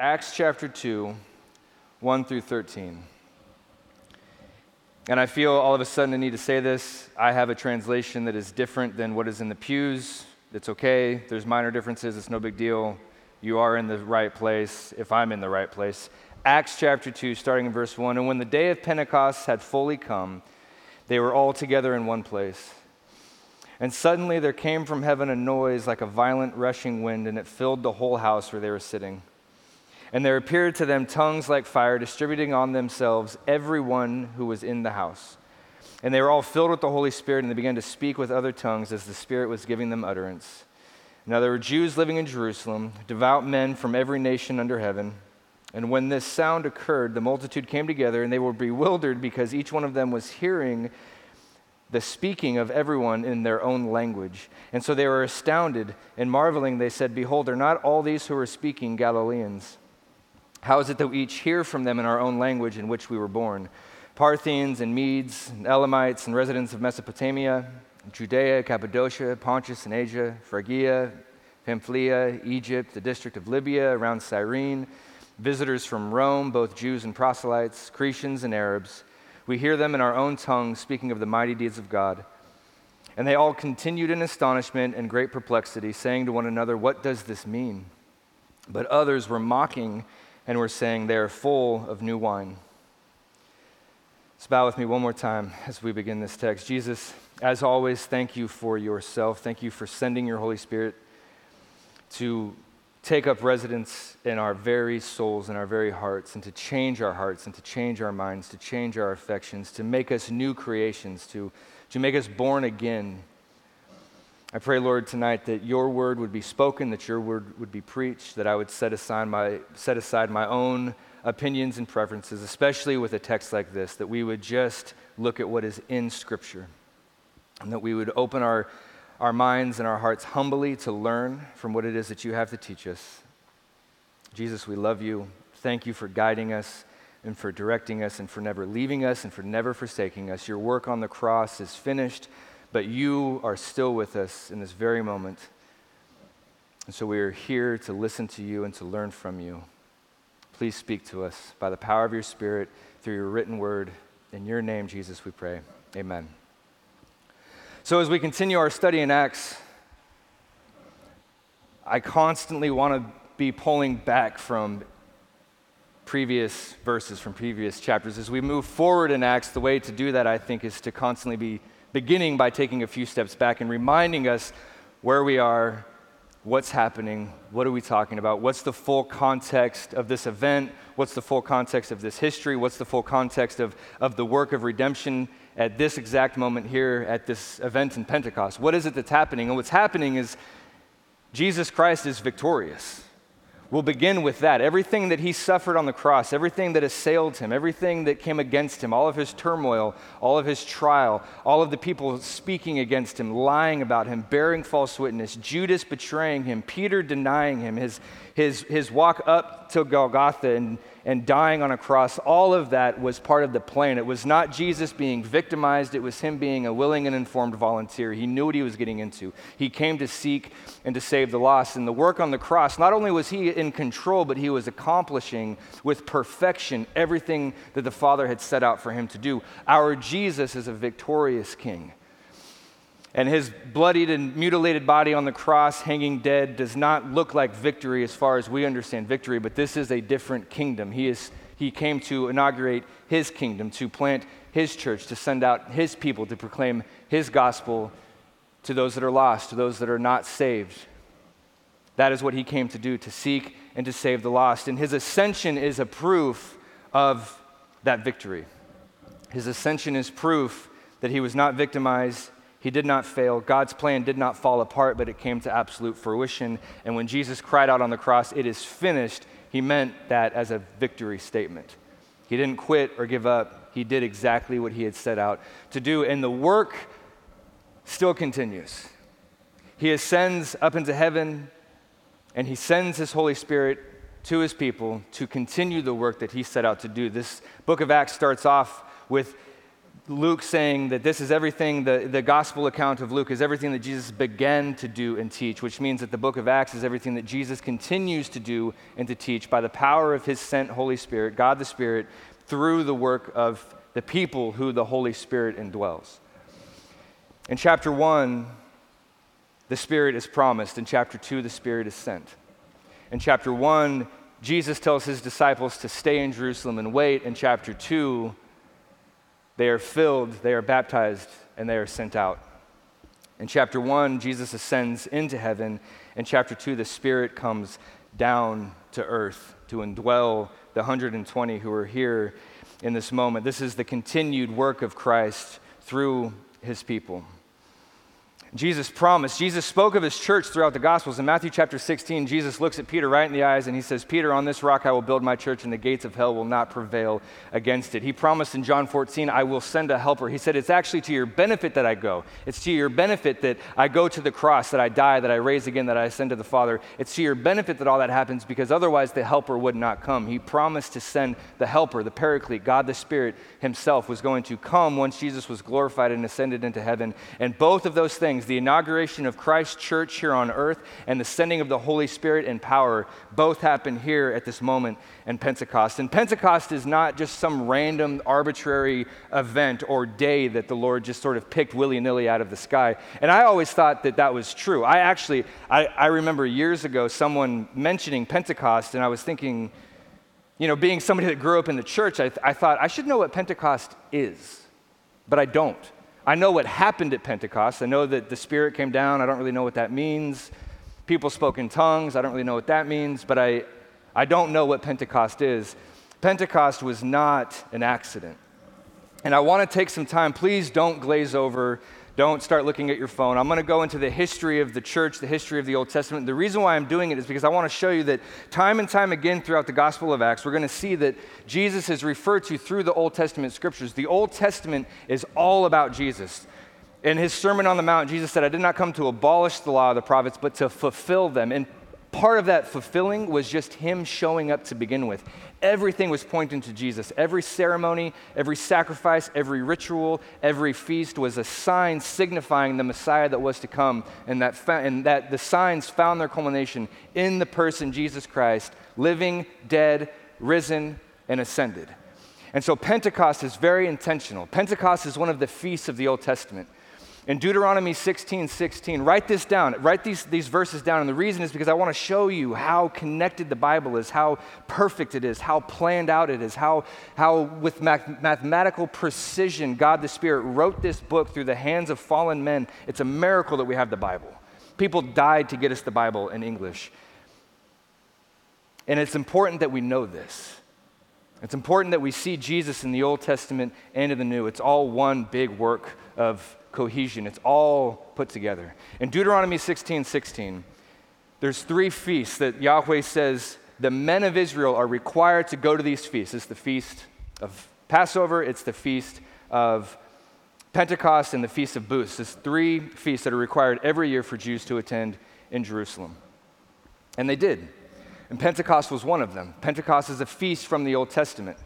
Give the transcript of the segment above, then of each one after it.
Acts chapter 2, 1 through 13. And I feel all of a sudden I need to say this. I have a translation that is different than what is in the pews. It's okay. There's minor differences. It's no big deal. You are in the right place if I'm in the right place. Acts chapter 2, starting in verse 1. And when the day of Pentecost had fully come, they were all together in one place. And suddenly there came from heaven a noise like a violent rushing wind, and it filled the whole house where they were sitting. And there appeared to them tongues like fire, distributing on themselves everyone who was in the house. And they were all filled with the Holy Spirit, and they began to speak with other tongues as the Spirit was giving them utterance. Now there were Jews living in Jerusalem, devout men from every nation under heaven. And when this sound occurred, the multitude came together, and they were bewildered because each one of them was hearing the speaking of everyone in their own language. And so they were astounded and marveling. They said, Behold, are not all these who are speaking Galileans? How is it that we each hear from them in our own language in which we were born? Parthians and Medes, and Elamites, and residents of Mesopotamia, Judea, Cappadocia, Pontus and Asia, Phrygia, Pamphylia, Egypt, the district of Libya around Cyrene, visitors from Rome, both Jews and proselytes, Cretians and Arabs. We hear them in our own tongue speaking of the mighty deeds of God. And they all continued in astonishment and great perplexity, saying to one another, What does this mean? But others were mocking and were saying, They are full of new wine. Let's bow with me one more time as we begin this text. Jesus, as always, thank you for yourself. Thank you for sending your Holy Spirit to take up residence in our very souls and our very hearts, and to change our hearts, and to change our minds, to change our affections, to make us new creations, to, to make us born again. I pray, Lord, tonight that your word would be spoken, that your word would be preached, that I would set aside my, set aside my own opinions and preferences, especially with a text like this, that we would just look at what is in Scripture, and that we would open our our minds and our hearts humbly to learn from what it is that you have to teach us. Jesus, we love you. Thank you for guiding us and for directing us and for never leaving us and for never forsaking us. Your work on the cross is finished, but you are still with us in this very moment. And so we are here to listen to you and to learn from you. Please speak to us by the power of your Spirit through your written word. In your name, Jesus, we pray. Amen. So, as we continue our study in Acts, I constantly want to be pulling back from previous verses, from previous chapters. As we move forward in Acts, the way to do that, I think, is to constantly be beginning by taking a few steps back and reminding us where we are, what's happening, what are we talking about, what's the full context of this event, what's the full context of this history, what's the full context of, of the work of redemption at this exact moment here at this event in Pentecost. What is it that's happening? And what's happening is Jesus Christ is victorious. We'll begin with that. Everything that he suffered on the cross, everything that assailed him, everything that came against him, all of his turmoil, all of his trial, all of the people speaking against him, lying about him, bearing false witness, Judas betraying him, Peter denying him, his, his, his walk up to Golgotha and, and dying on a cross, all of that was part of the plan. It was not Jesus being victimized, it was him being a willing and informed volunteer. He knew what he was getting into. He came to seek and to save the lost. And the work on the cross, not only was he in control, but he was accomplishing with perfection everything that the Father had set out for him to do. Our Jesus is a victorious king. And his bloodied and mutilated body on the cross, hanging dead, does not look like victory as far as we understand victory, but this is a different kingdom. He, is, he came to inaugurate his kingdom, to plant his church, to send out his people to proclaim his gospel to those that are lost, to those that are not saved. That is what he came to do, to seek and to save the lost. And his ascension is a proof of that victory. His ascension is proof that he was not victimized he did not fail. God's plan did not fall apart, but it came to absolute fruition. And when Jesus cried out on the cross, It is finished, he meant that as a victory statement. He didn't quit or give up. He did exactly what he had set out to do. And the work still continues. He ascends up into heaven, and he sends his Holy Spirit to his people to continue the work that he set out to do. This book of Acts starts off with Luke saying that this is everything, the, the gospel account of Luke is everything that Jesus began to do and teach, which means that the book of Acts is everything that Jesus continues to do and to teach by the power of his sent Holy Spirit, God the Spirit, through the work of the people who the Holy Spirit indwells. In chapter 1, the Spirit is promised. In chapter 2, the Spirit is sent. In chapter 1, Jesus tells his disciples to stay in Jerusalem and wait. In chapter 2, they are filled, they are baptized, and they are sent out. In chapter 1, Jesus ascends into heaven. In chapter 2, the Spirit comes down to earth to indwell the 120 who are here in this moment. This is the continued work of Christ through his people. Jesus promised, Jesus spoke of his church throughout the Gospels. In Matthew chapter 16, Jesus looks at Peter right in the eyes and he says, Peter, on this rock I will build my church, and the gates of hell will not prevail against it. He promised in John 14, I will send a helper. He said, It's actually to your benefit that I go. It's to your benefit that I go to the cross, that I die, that I raise again, that I ascend to the Father. It's to your benefit that all that happens because otherwise the helper would not come. He promised to send the helper, the paraclete, God the Spirit himself was going to come once Jesus was glorified and ascended into heaven. And both of those things, things the inauguration of Christ's church here on earth and the sending of the Holy Spirit in power both happen here at this moment in Pentecost. And Pentecost is not just some random, arbitrary event or day that the Lord just sort of picked willy nilly out of the sky. And I always thought that that was true. I actually, I, I remember years ago someone mentioning Pentecost, and I was thinking, you know, being somebody that grew up in the church, I, th- I thought I should know what Pentecost is, but I don't. I know what happened at Pentecost. I know that the Spirit came down. I don't really know what that means. People spoke in tongues. I don't really know what that means, but I, I don't know what Pentecost is. Pentecost was not an accident. And I want to take some time. Please don't glaze over don't start looking at your phone. I'm going to go into the history of the church, the history of the Old Testament. The reason why I'm doing it is because I want to show you that time and time again throughout the Gospel of Acts, we're going to see that Jesus is referred to through the Old Testament scriptures. The Old Testament is all about Jesus. In his Sermon on the Mount, Jesus said, I did not come to abolish the law of the prophets, but to fulfill them. And part of that fulfilling was just him showing up to begin with. Everything was pointing to Jesus. Every ceremony, every sacrifice, every ritual, every feast was a sign signifying the Messiah that was to come, and that, fa- and that the signs found their culmination in the person Jesus Christ, living, dead, risen, and ascended. And so Pentecost is very intentional. Pentecost is one of the feasts of the Old Testament. In Deuteronomy 16 16, write this down, write these, these verses down. And the reason is because I want to show you how connected the Bible is, how perfect it is, how planned out it is, how, how with math- mathematical precision God the Spirit wrote this book through the hands of fallen men. It's a miracle that we have the Bible. People died to get us the Bible in English. And it's important that we know this. It's important that we see Jesus in the Old Testament and in the New. It's all one big work of cohesion. It's all put together. In Deuteronomy 16 16, there's three feasts that Yahweh says the men of Israel are required to go to these feasts. It's the feast of Passover, it's the feast of Pentecost, and the feast of Booths. There's three feasts that are required every year for Jews to attend in Jerusalem. And they did. And Pentecost was one of them. Pentecost is a feast from the Old Testament.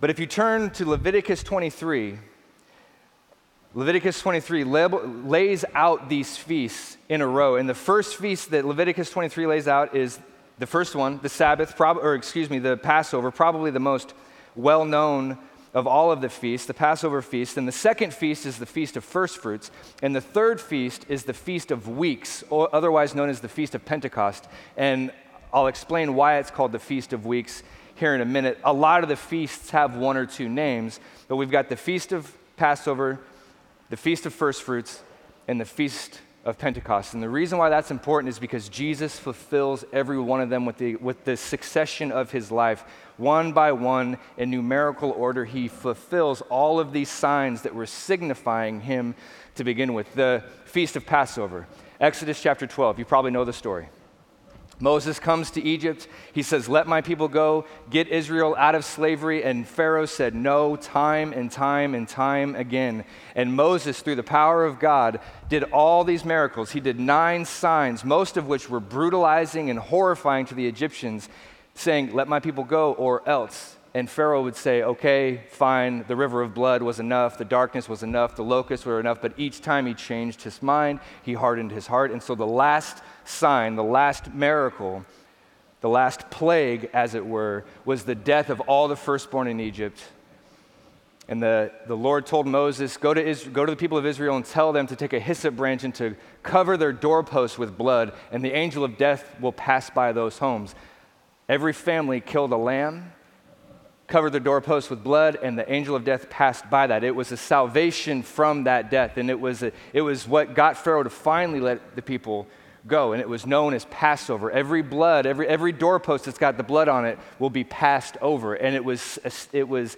But if you turn to Leviticus 23, Leviticus 23 lays out these feasts in a row. And the first feast that Leviticus 23 lays out is the first one, the Sabbath, or excuse me, the Passover, probably the most well known of all of the feasts, the Passover feast. And the second feast is the Feast of First Fruits. And the third feast is the Feast of Weeks, otherwise known as the Feast of Pentecost. And I'll explain why it's called the Feast of Weeks here in a minute. A lot of the feasts have one or two names, but we've got the Feast of Passover, the Feast of First Fruits, and the Feast of Pentecost. And the reason why that's important is because Jesus fulfills every one of them with the, with the succession of his life. One by one, in numerical order, he fulfills all of these signs that were signifying him to begin with. The Feast of Passover, Exodus chapter 12, you probably know the story. Moses comes to Egypt. He says, Let my people go, get Israel out of slavery. And Pharaoh said, No, time and time and time again. And Moses, through the power of God, did all these miracles. He did nine signs, most of which were brutalizing and horrifying to the Egyptians, saying, Let my people go, or else and Pharaoh would say, okay, fine, the river of blood was enough, the darkness was enough, the locusts were enough, but each time he changed his mind, he hardened his heart. And so the last sign, the last miracle, the last plague, as it were, was the death of all the firstborn in Egypt. And the, the Lord told Moses, go to, Israel, go to the people of Israel and tell them to take a hyssop branch and to cover their doorposts with blood, and the angel of death will pass by those homes. Every family killed a lamb covered the doorpost with blood, and the angel of death passed by that. It was a salvation from that death, and it was, a, it was what got Pharaoh to finally let the people go, and it was known as Passover. Every blood, every, every doorpost that's got the blood on it will be passed over, and it was, it was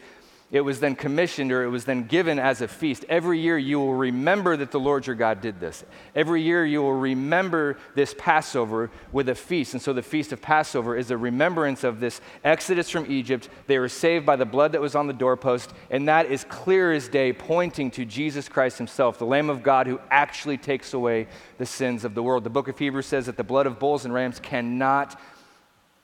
it was then commissioned or it was then given as a feast. Every year you will remember that the Lord your God did this. Every year you will remember this Passover with a feast. And so the feast of Passover is a remembrance of this exodus from Egypt. They were saved by the blood that was on the doorpost, and that is clear as day, pointing to Jesus Christ himself, the Lamb of God who actually takes away the sins of the world. The book of Hebrews says that the blood of bulls and rams cannot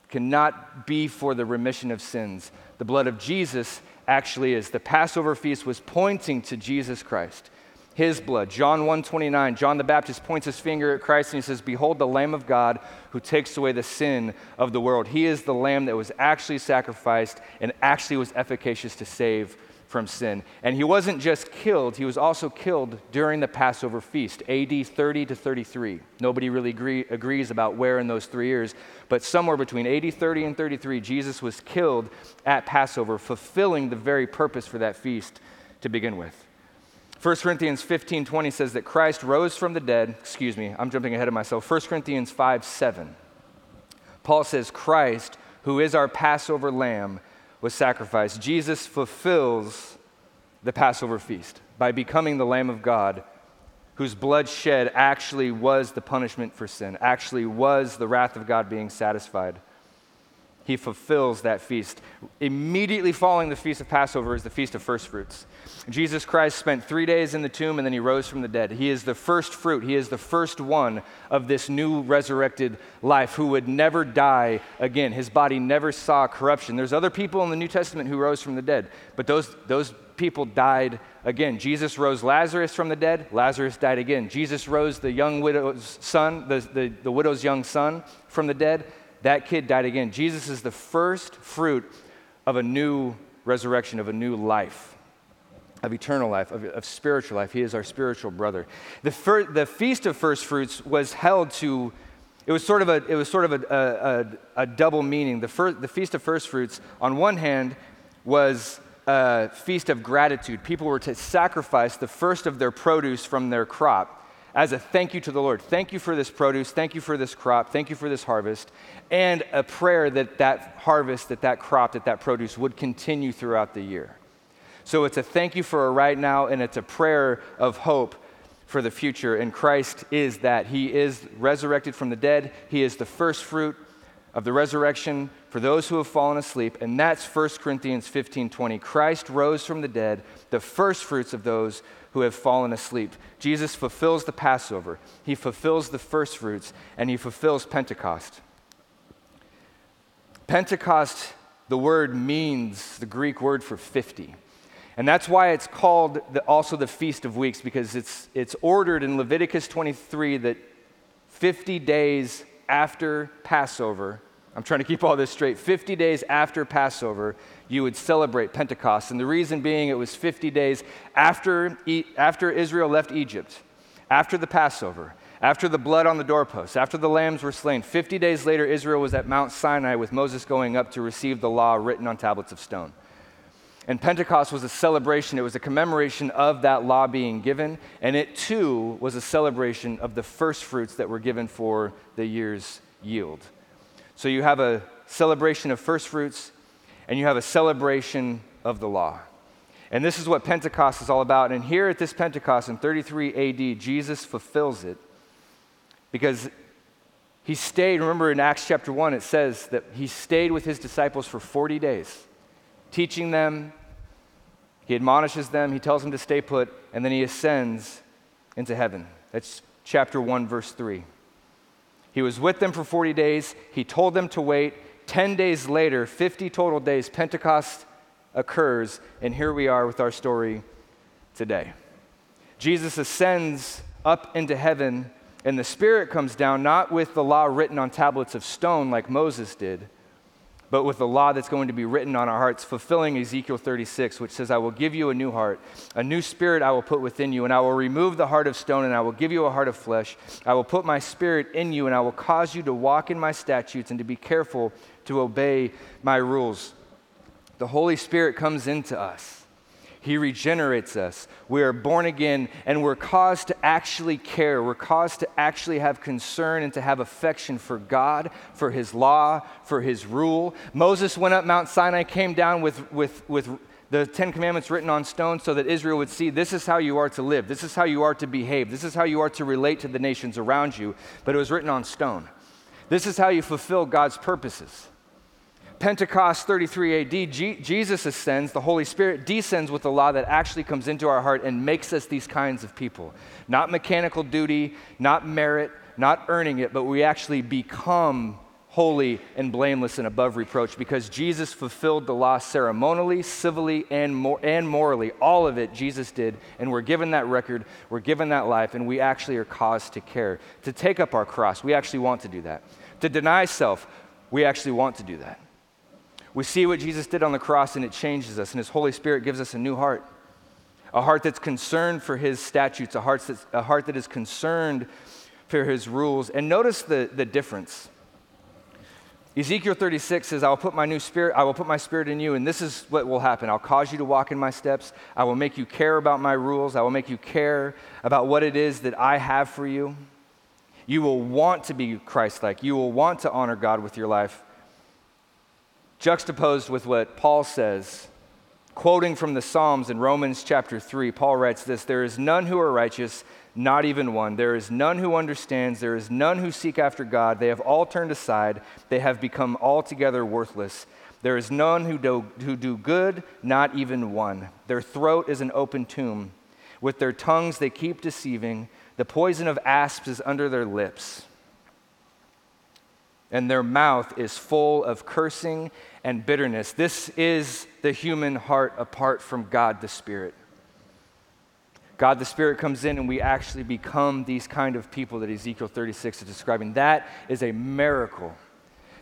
cannot be for the remission of sins. The blood of Jesus actually is. The Passover feast was pointing to Jesus Christ, his blood. John 1:29, John the Baptist points his finger at Christ and he says, "Behold the Lamb of God who takes away the sin of the world." He is the lamb that was actually sacrificed and actually was efficacious to save from sin. And he wasn't just killed, he was also killed during the Passover feast, AD 30 to 33. Nobody really agree, agrees about where in those three years, but somewhere between AD 30 and 33, Jesus was killed at Passover, fulfilling the very purpose for that feast to begin with. 1 Corinthians 15 20 says that Christ rose from the dead. Excuse me, I'm jumping ahead of myself. 1 Corinthians 5 7. Paul says, Christ, who is our Passover lamb, was sacrificed. Jesus fulfills the Passover feast by becoming the Lamb of God, whose blood shed actually was the punishment for sin, actually was the wrath of God being satisfied he fulfills that feast. Immediately following the feast of Passover is the feast of first fruits. Jesus Christ spent three days in the tomb and then he rose from the dead. He is the first fruit, he is the first one of this new resurrected life who would never die again. His body never saw corruption. There's other people in the New Testament who rose from the dead, but those, those people died again. Jesus rose Lazarus from the dead, Lazarus died again. Jesus rose the young widow's son, the, the, the widow's young son from the dead, that kid died again. Jesus is the first fruit of a new resurrection, of a new life, of eternal life, of, of spiritual life. He is our spiritual brother. The, fir- the Feast of First Fruits was held to, it was sort of a, it was sort of a, a, a double meaning. The, fir- the Feast of First Fruits, on one hand, was a feast of gratitude. People were to sacrifice the first of their produce from their crop as a thank you to the Lord. Thank you for this produce. Thank you for this crop. Thank you for this harvest. And a prayer that that harvest, that that crop, that that produce would continue throughout the year. So it's a thank you for a right now, and it's a prayer of hope for the future. And Christ is that. He is resurrected from the dead, He is the first fruit of the resurrection for those who have fallen asleep. And that's 1 Corinthians 15 20. Christ rose from the dead, the first fruits of those who have fallen asleep. Jesus fulfills the Passover, he fulfills the first fruits, and he fulfills Pentecost. Pentecost, the word means the Greek word for 50. And that's why it's called the, also the Feast of Weeks, because it's, it's ordered in Leviticus 23 that 50 days after Passover, I'm trying to keep all this straight, 50 days after Passover, you would celebrate Pentecost. And the reason being, it was 50 days after, after Israel left Egypt, after the Passover, after the blood on the doorposts, after the lambs were slain. 50 days later, Israel was at Mount Sinai with Moses going up to receive the law written on tablets of stone. And Pentecost was a celebration, it was a commemoration of that law being given, and it too was a celebration of the first fruits that were given for the year's yield. So you have a celebration of first fruits, and you have a celebration of the law. And this is what Pentecost is all about. And here at this Pentecost in 33 AD, Jesus fulfills it because he stayed. Remember in Acts chapter 1, it says that he stayed with his disciples for 40 days, teaching them. He admonishes them, he tells them to stay put, and then he ascends into heaven. That's chapter 1, verse 3. He was with them for 40 days. He told them to wait. 10 days later, 50 total days, Pentecost occurs, and here we are with our story today. Jesus ascends up into heaven, and the Spirit comes down, not with the law written on tablets of stone like Moses did but with the law that's going to be written on our hearts, fulfilling Ezekiel 36, which says, I will give you a new heart, a new spirit I will put within you, and I will remove the heart of stone, and I will give you a heart of flesh. I will put my spirit in you, and I will cause you to walk in my statutes and to be careful to obey my rules. The Holy Spirit comes into us. He regenerates us. We are born again and we're caused to actually care. We're caused to actually have concern and to have affection for God, for His law, for His rule. Moses went up Mount Sinai, came down with, with, with the Ten Commandments written on stone so that Israel would see this is how you are to live, this is how you are to behave, this is how you are to relate to the nations around you. But it was written on stone. This is how you fulfill God's purposes. Pentecost 33 AD, G- Jesus ascends, the Holy Spirit descends with the law that actually comes into our heart and makes us these kinds of people. Not mechanical duty, not merit, not earning it, but we actually become holy and blameless and above reproach because Jesus fulfilled the law ceremonially, civilly, and, mor- and morally. All of it Jesus did, and we're given that record, we're given that life, and we actually are caused to care. To take up our cross, we actually want to do that. To deny self, we actually want to do that. We see what Jesus did on the cross and it changes us, and His Holy Spirit gives us a new heart. A heart that's concerned for His statutes, a heart, that's, a heart that is concerned for His rules. And notice the, the difference. Ezekiel 36 says, I will put my new spirit, I will put my spirit in you, and this is what will happen. I'll cause you to walk in my steps. I will make you care about my rules. I will make you care about what it is that I have for you. You will want to be Christ like. You will want to honor God with your life juxtaposed with what Paul says, quoting from the Psalms in Romans chapter 3, Paul writes this There is none who are righteous, not even one. There is none who understands. There is none who seek after God. They have all turned aside. They have become altogether worthless. There is none who do, who do good, not even one. Their throat is an open tomb. With their tongues they keep deceiving. The poison of asps is under their lips and their mouth is full of cursing and bitterness. This is the human heart apart from God the Spirit. God the Spirit comes in and we actually become these kind of people that Ezekiel 36 is describing. That is a miracle.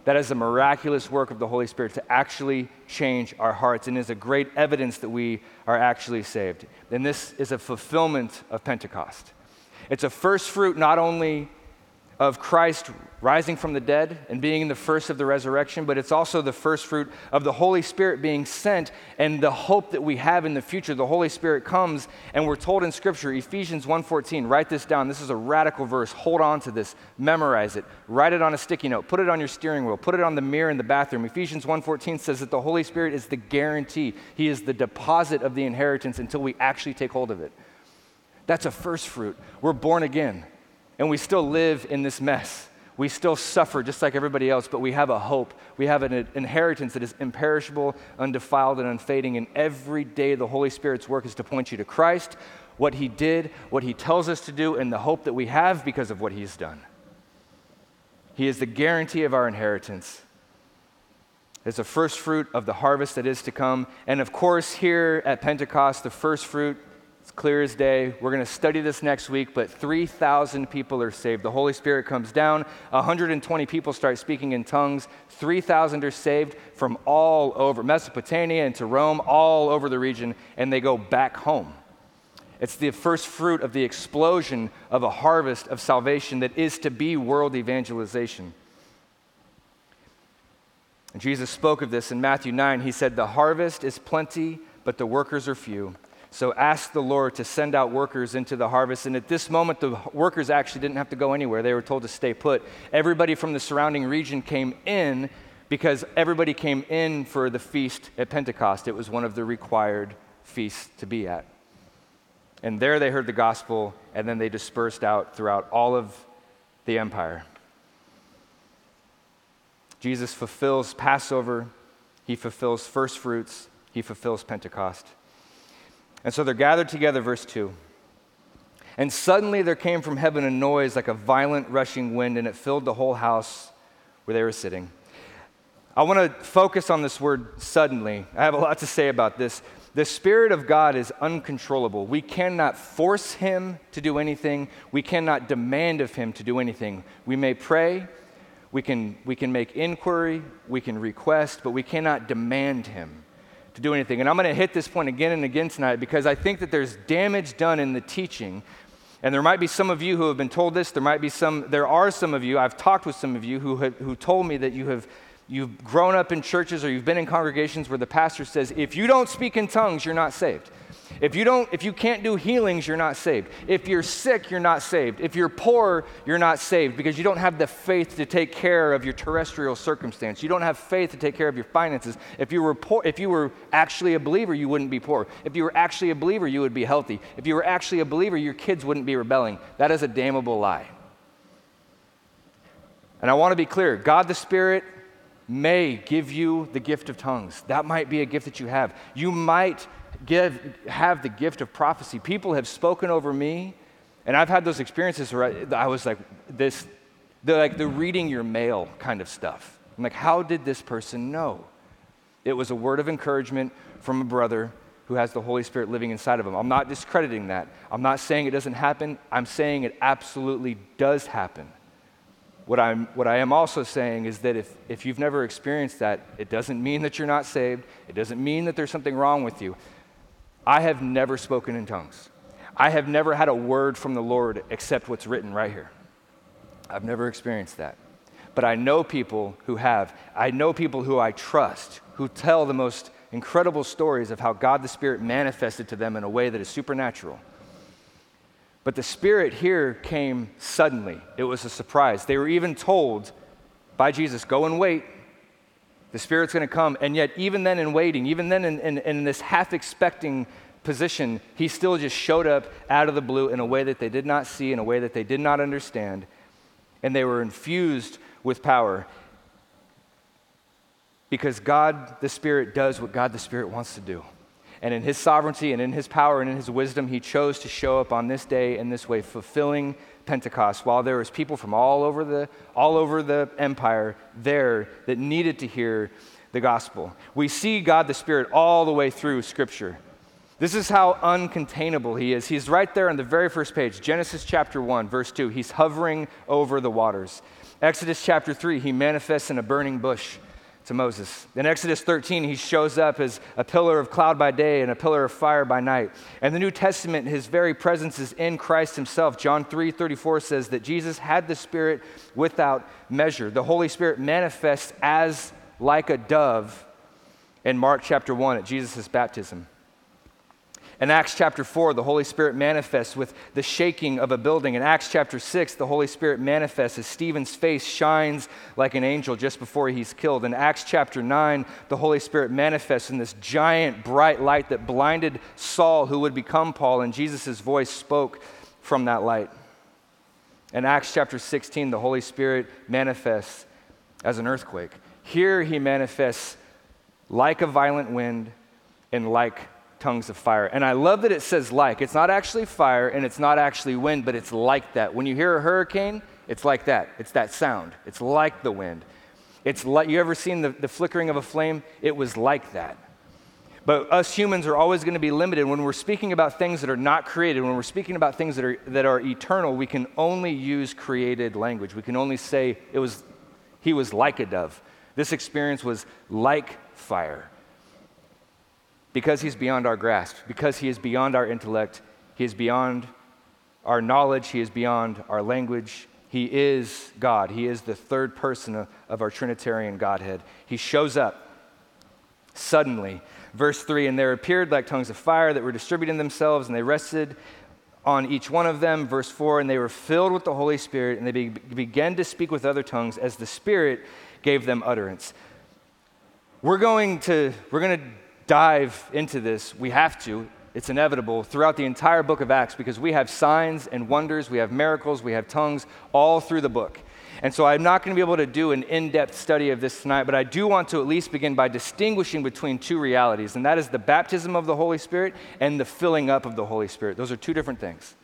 That is a miraculous work of the Holy Spirit to actually change our hearts and is a great evidence that we are actually saved. And this is a fulfillment of Pentecost. It's a first fruit not only of Christ rising from the dead and being the first of the resurrection, but it's also the first fruit of the Holy Spirit being sent and the hope that we have in the future. The Holy Spirit comes and we're told in scripture, Ephesians 1:14, write this down. This is a radical verse. Hold on to this. Memorize it. Write it on a sticky note. Put it on your steering wheel. Put it on the mirror in the bathroom. Ephesians 1:14 says that the Holy Spirit is the guarantee. He is the deposit of the inheritance until we actually take hold of it. That's a first fruit. We're born again. And we still live in this mess. We still suffer just like everybody else, but we have a hope. We have an inheritance that is imperishable, undefiled, and unfading. And every day, the Holy Spirit's work is to point you to Christ, what He did, what He tells us to do, and the hope that we have because of what He's done. He is the guarantee of our inheritance. It's the first fruit of the harvest that is to come. And of course, here at Pentecost, the first fruit it's clear as day. We're going to study this next week, but 3,000 people are saved. The Holy Spirit comes down. 120 people start speaking in tongues. 3,000 are saved from all over Mesopotamia and to Rome, all over the region, and they go back home. It's the first fruit of the explosion of a harvest of salvation that is to be world evangelization. And Jesus spoke of this in Matthew 9. He said, The harvest is plenty, but the workers are few. So ask the Lord to send out workers into the harvest. And at this moment, the workers actually didn't have to go anywhere. They were told to stay put. Everybody from the surrounding region came in because everybody came in for the feast at Pentecost. It was one of the required feasts to be at. And there they heard the gospel, and then they dispersed out throughout all of the empire. Jesus fulfills Passover, he fulfills first fruits, he fulfills Pentecost. And so they're gathered together, verse 2. And suddenly there came from heaven a noise like a violent rushing wind, and it filled the whole house where they were sitting. I want to focus on this word suddenly. I have a lot to say about this. The Spirit of God is uncontrollable. We cannot force Him to do anything, we cannot demand of Him to do anything. We may pray, we can, we can make inquiry, we can request, but we cannot demand Him to do anything. And I'm going to hit this point again and again tonight because I think that there's damage done in the teaching. And there might be some of you who have been told this. There might be some, there are some of you, I've talked with some of you who, have, who told me that you have You've grown up in churches or you've been in congregations where the pastor says, if you don't speak in tongues, you're not saved. If you don't, if you can't do healings, you're not saved. If you're sick, you're not saved. If you're poor, you're not saved because you don't have the faith to take care of your terrestrial circumstance. You don't have faith to take care of your finances. If you were poor, if you were actually a believer, you wouldn't be poor. If you were actually a believer, you would be healthy. If you were actually a believer, your kids wouldn't be rebelling. That is a damnable lie. And I want to be clear God the Spirit may give you the gift of tongues. That might be a gift that you have. You might give, have the gift of prophecy. People have spoken over me, and I've had those experiences where I, I was like, this, the, like the reading your mail kind of stuff. I'm like, how did this person know? It was a word of encouragement from a brother who has the Holy Spirit living inside of him. I'm not discrediting that. I'm not saying it doesn't happen. I'm saying it absolutely does happen. What, I'm, what I am also saying is that if, if you've never experienced that, it doesn't mean that you're not saved. It doesn't mean that there's something wrong with you. I have never spoken in tongues. I have never had a word from the Lord except what's written right here. I've never experienced that. But I know people who have. I know people who I trust who tell the most incredible stories of how God the Spirit manifested to them in a way that is supernatural. But the Spirit here came suddenly. It was a surprise. They were even told by Jesus, Go and wait. The Spirit's going to come. And yet, even then, in waiting, even then, in, in, in this half expecting position, He still just showed up out of the blue in a way that they did not see, in a way that they did not understand. And they were infused with power. Because God the Spirit does what God the Spirit wants to do. And in his sovereignty and in his power and in his wisdom, he chose to show up on this day in this way, fulfilling Pentecost, while there was people from all over the, all over the empire there that needed to hear the gospel. We see God the Spirit all the way through Scripture. This is how uncontainable he is. He's right there on the very first page, Genesis chapter 1, verse 2. He's hovering over the waters. Exodus chapter 3, he manifests in a burning bush to Moses. In Exodus 13, he shows up as a pillar of cloud by day and a pillar of fire by night. And the New Testament, his very presence is in Christ himself. John 3 34 says that Jesus had the Spirit without measure. The Holy Spirit manifests as like a dove in Mark chapter 1 at Jesus' baptism. In Acts chapter 4, the Holy Spirit manifests with the shaking of a building. In Acts chapter 6, the Holy Spirit manifests as Stephen's face shines like an angel just before he's killed. In Acts chapter 9, the Holy Spirit manifests in this giant bright light that blinded Saul, who would become Paul, and Jesus' voice spoke from that light. In Acts chapter 16, the Holy Spirit manifests as an earthquake. Here he manifests like a violent wind and like tongues of fire. And I love that it says like. It's not actually fire and it's not actually wind, but it's like that. When you hear a hurricane, it's like that. It's that sound. It's like the wind. It's like you ever seen the, the flickering of a flame? It was like that. But us humans are always going to be limited. When we're speaking about things that are not created, when we're speaking about things that are, that are eternal, we can only use created language. We can only say it was, he was like a dove. This experience was like fire because he's beyond our grasp, because he is beyond our intellect, he is beyond our knowledge, he is beyond our language. He is God. He is the third person of our Trinitarian Godhead. He shows up suddenly. Verse 3 And there appeared like tongues of fire that were distributing themselves, and they rested on each one of them. Verse 4 And they were filled with the Holy Spirit, and they be- began to speak with other tongues as the Spirit gave them utterance. We're going to, we're going to dive into this. We have to, it's inevitable, throughout the entire book of Acts because we have signs and wonders, we have miracles, we have tongues all through the book. And so I'm not going to be able to do an in depth study of this tonight, but I do want to at least begin by distinguishing between two realities, and that is the baptism of the Holy Spirit and the filling up of the Holy Spirit. Those are two different things.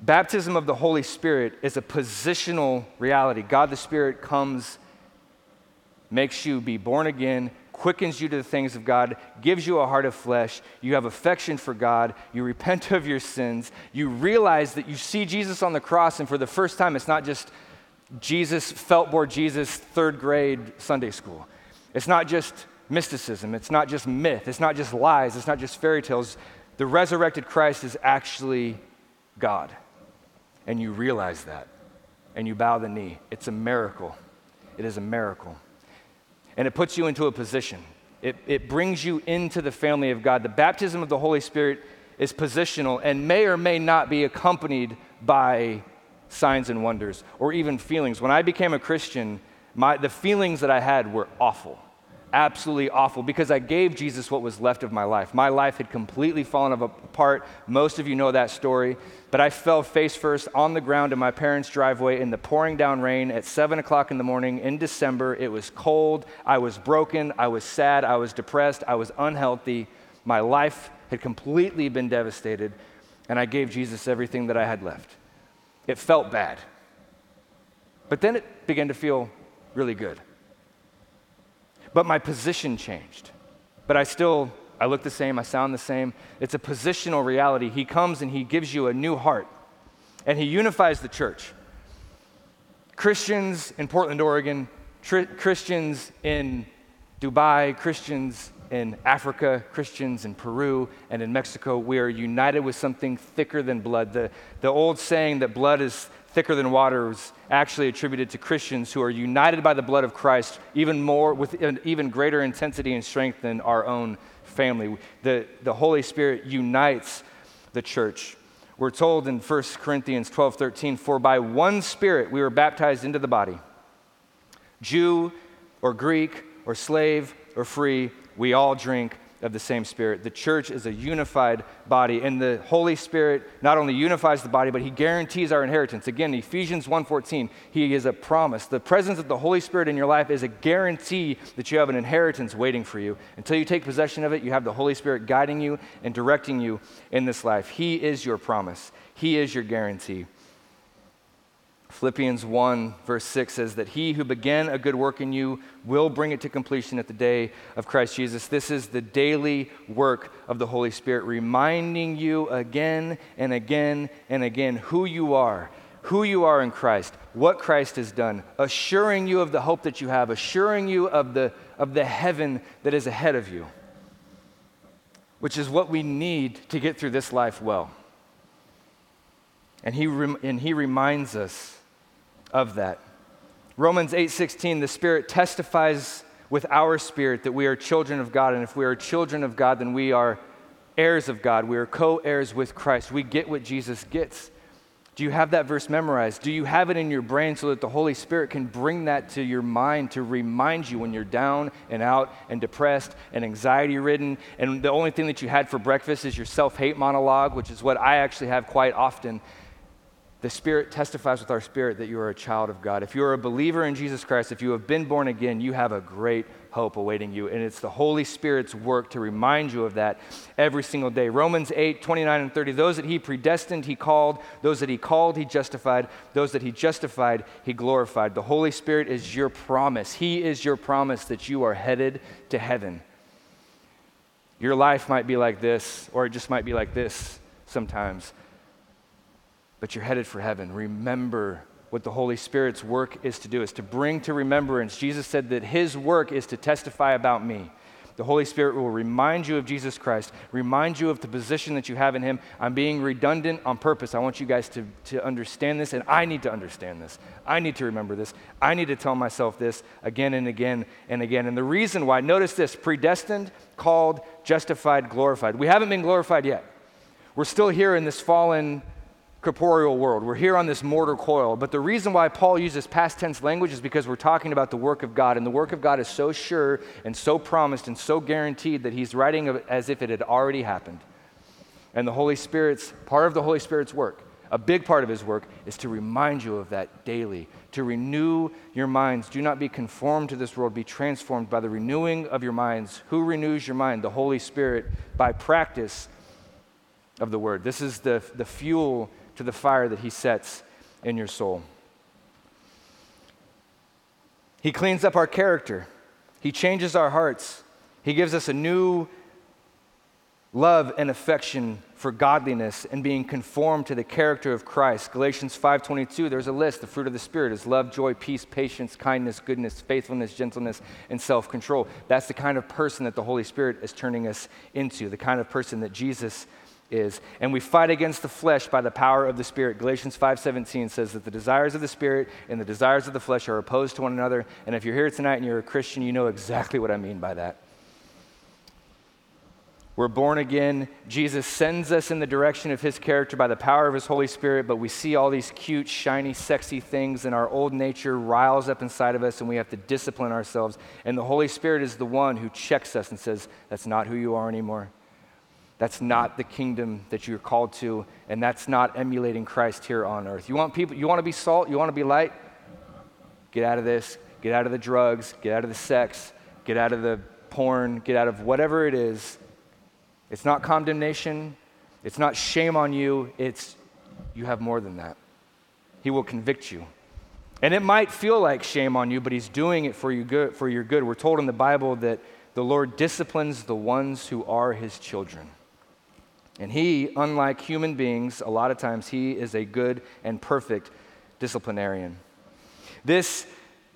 Baptism of the Holy Spirit is a positional reality. God the Spirit comes makes you be born again, quickens you to the things of God, gives you a heart of flesh, you have affection for God, you repent of your sins, you realize that you see Jesus on the cross, and for the first time, it's not just Jesus, felt board Jesus, third grade Sunday school. It's not just mysticism, it's not just myth, it's not just lies, it's not just fairy tales. The resurrected Christ is actually God. And you realize that. And you bow the knee. It's a miracle. It is a miracle. And it puts you into a position. It, it brings you into the family of God. The baptism of the Holy Spirit is positional and may or may not be accompanied by signs and wonders or even feelings. When I became a Christian, my, the feelings that I had were awful absolutely awful because I gave Jesus what was left of my life. My life had completely fallen apart. Most of you know that story. But I fell face first on the ground in my parents' driveway in the pouring down rain at 7 o'clock in the morning in December. It was cold. I was broken. I was sad. I was depressed. I was unhealthy. My life had completely been devastated. And I gave Jesus everything that I had left. It felt bad. But then it began to feel really good but my position changed. But I still, I look the same, I sound the same. It's a positional reality. He comes and he gives you a new heart, and he unifies the church. Christians in Portland, Oregon, tri- Christians in Dubai, Christians in Africa, Christians in Peru, and in Mexico, we are united with something thicker than blood. The, the old saying that blood is thicker than water is actually attributed to Christians who are united by the blood of Christ even more, with an even greater intensity and strength than our own family. The, the Holy Spirit unites the church. We're told in 1 Corinthians 12 13, for by one Spirit we were baptized into the body. Jew or Greek or slave or free, we all drink of the same Spirit. The church is a unified body, and the Holy Spirit not only unifies the body, but He guarantees our inheritance. Again, Ephesians 1:14, He is a promise. The presence of the Holy Spirit in your life is a guarantee that you have an inheritance waiting for you. Until you take possession of it, you have the Holy Spirit guiding you and directing you in this life. He is your promise. He is your guarantee. Philippians 1, verse 6 says that he who began a good work in you will bring it to completion at the day of Christ Jesus. This is the daily work of the Holy Spirit, reminding you again and again and again who you are, who you are in Christ, what Christ has done, assuring you of the hope that you have, assuring you of the, of the heaven that is ahead of you, which is what we need to get through this life well. And he, rem- and he reminds us of that. Romans 8:16 the Spirit testifies with our spirit that we are children of God and if we are children of God then we are heirs of God. We are co-heirs with Christ. We get what Jesus gets. Do you have that verse memorized? Do you have it in your brain so that the Holy Spirit can bring that to your mind to remind you when you're down and out and depressed and anxiety ridden and the only thing that you had for breakfast is your self-hate monologue, which is what I actually have quite often the Spirit testifies with our spirit that you are a child of God. If you are a believer in Jesus Christ, if you have been born again, you have a great hope awaiting you. And it's the Holy Spirit's work to remind you of that every single day. Romans 8, 29 and 30. Those that he predestined, he called. Those that he called, he justified. Those that he justified, he glorified. The Holy Spirit is your promise. He is your promise that you are headed to heaven. Your life might be like this, or it just might be like this sometimes but you're headed for heaven. Remember what the Holy Spirit's work is to do, is to bring to remembrance. Jesus said that his work is to testify about me. The Holy Spirit will remind you of Jesus Christ, remind you of the position that you have in Him. I'm being redundant on purpose. I want you guys to, to understand this, and I need to understand this. I need to remember this. I need to tell myself this again and again and again. And the reason why, notice this predestined, called, justified, glorified. We haven't been glorified yet. We're still here in this fallen corporeal world. We're here on this mortar coil. But the reason why Paul uses past tense language is because we're talking about the work of God. And the work of God is so sure and so promised and so guaranteed that he's writing as if it had already happened. And the Holy Spirit's, part of the Holy Spirit's work, a big part of his work, is to remind you of that daily, to renew your minds. Do not be conformed to this world, be transformed by the renewing of your minds. Who renews your mind? The Holy Spirit by practice of the word. This is the, the fuel to the fire that He sets in your soul. He cleans up our character. He changes our hearts. He gives us a new love and affection for godliness and being conformed to the character of Christ. Galatians 5:22 there's a list the fruit of the spirit is love, joy, peace, patience, kindness, goodness, faithfulness, gentleness and self-control. That's the kind of person that the Holy Spirit is turning us into, the kind of person that Jesus is. And we fight against the flesh by the power of the Spirit. Galatians 5:17 says that the desires of the Spirit and the desires of the flesh are opposed to one another. And if you're here tonight and you're a Christian, you know exactly what I mean by that. We're born again. Jesus sends us in the direction of his character by the power of his Holy Spirit, but we see all these cute, shiny, sexy things, and our old nature riles up inside of us, and we have to discipline ourselves. And the Holy Spirit is the one who checks us and says, That's not who you are anymore. That's not the kingdom that you're called to, and that's not emulating Christ here on earth. You want people, you want to be salt, you want to be light? Get out of this, get out of the drugs, get out of the sex, get out of the porn, get out of whatever it is it's not condemnation, it's not shame on you, it's you have more than that. He will convict you. And it might feel like shame on you, but he's doing it for you good for your good. We're told in the Bible that the Lord disciplines the ones who are his children. And he, unlike human beings, a lot of times he is a good and perfect disciplinarian. This,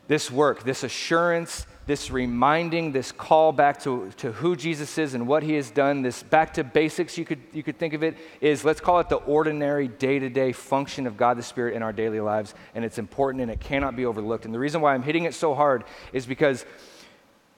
this work, this assurance, this reminding, this call back to, to who Jesus is and what he has done, this back to basics, you could, you could think of it, is let's call it the ordinary day to day function of God the Spirit in our daily lives. And it's important and it cannot be overlooked. And the reason why I'm hitting it so hard is because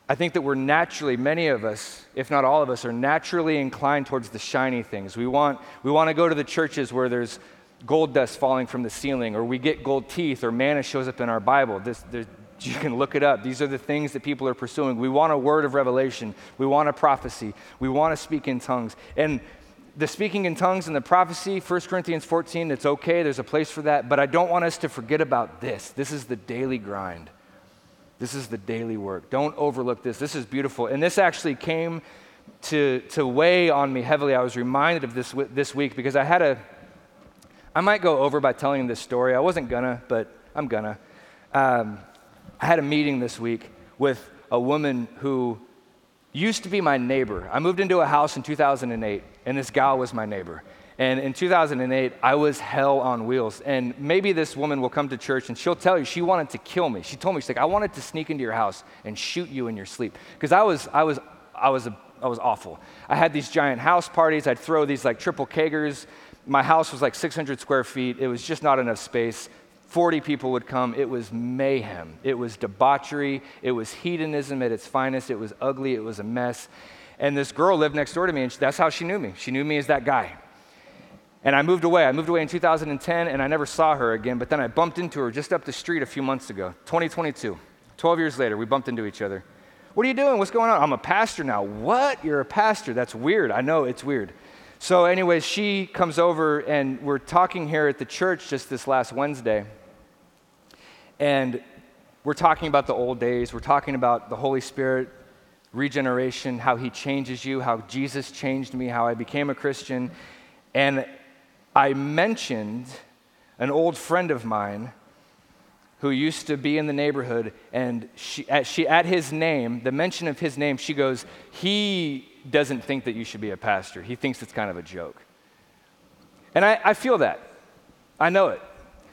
I think that we're naturally, many of us, if not all of us, are naturally inclined towards the shiny things. We want, we want to go to the churches where there's gold dust falling from the ceiling, or we get gold teeth, or manna shows up in our Bible. This, you can look it up. These are the things that people are pursuing. We want a word of revelation. We want a prophecy. We want to speak in tongues. And the speaking in tongues and the prophecy, 1 Corinthians 14, it's okay. There's a place for that. But I don't want us to forget about this. This is the daily grind. This is the daily work. Don't overlook this. This is beautiful. And this actually came to, to weigh on me heavily. I was reminded of this this week because I had a, I might go over by telling this story. I wasn't gonna, but I'm gonna. Um, I had a meeting this week with a woman who used to be my neighbor. I moved into a house in 2008, and this gal was my neighbor. And in 2008, I was hell on wheels. And maybe this woman will come to church and she'll tell you she wanted to kill me. She told me, she's like, I wanted to sneak into your house and shoot you in your sleep. Because I was, I was, I was, a, I was awful. I had these giant house parties. I'd throw these like triple kegers. My house was like 600 square feet. It was just not enough space. 40 people would come. It was mayhem. It was debauchery. It was hedonism at its finest. It was ugly. It was a mess. And this girl lived next door to me, and that's how she knew me. She knew me as that guy. And I moved away. I moved away in 2010, and I never saw her again. But then I bumped into her just up the street a few months ago, 2022. 12 years later, we bumped into each other. What are you doing? What's going on? I'm a pastor now. What? You're a pastor? That's weird. I know it's weird. So, anyways, she comes over, and we're talking here at the church just this last Wednesday. And we're talking about the old days, we're talking about the Holy Spirit, regeneration, how He changes you, how Jesus changed me, how I became a Christian. And I mentioned an old friend of mine who used to be in the neighborhood, and she at, she, at his name, the mention of his name, she goes, He doesn't think that you should be a pastor. He thinks it's kind of a joke. And I, I feel that. I know it.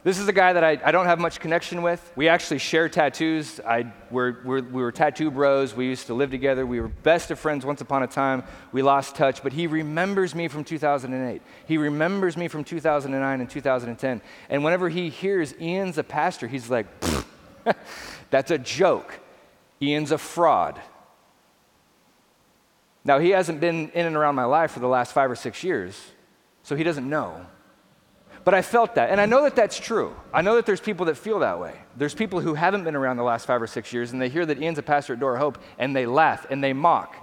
This is a guy that I, I don't have much connection with. We actually share tattoos. I, we're, we're, we were tattoo bros. We used to live together. We were best of friends once upon a time. We lost touch, but he remembers me from 2008. He remembers me from 2009 and 2010. And whenever he hears Ian's a pastor, he's like, that's a joke. Ian's a fraud. Now, he hasn't been in and around my life for the last five or six years, so he doesn't know. But I felt that. And I know that that's true. I know that there's people that feel that way. There's people who haven't been around the last five or six years and they hear that Ian's a pastor at Door Hope and they laugh and they mock.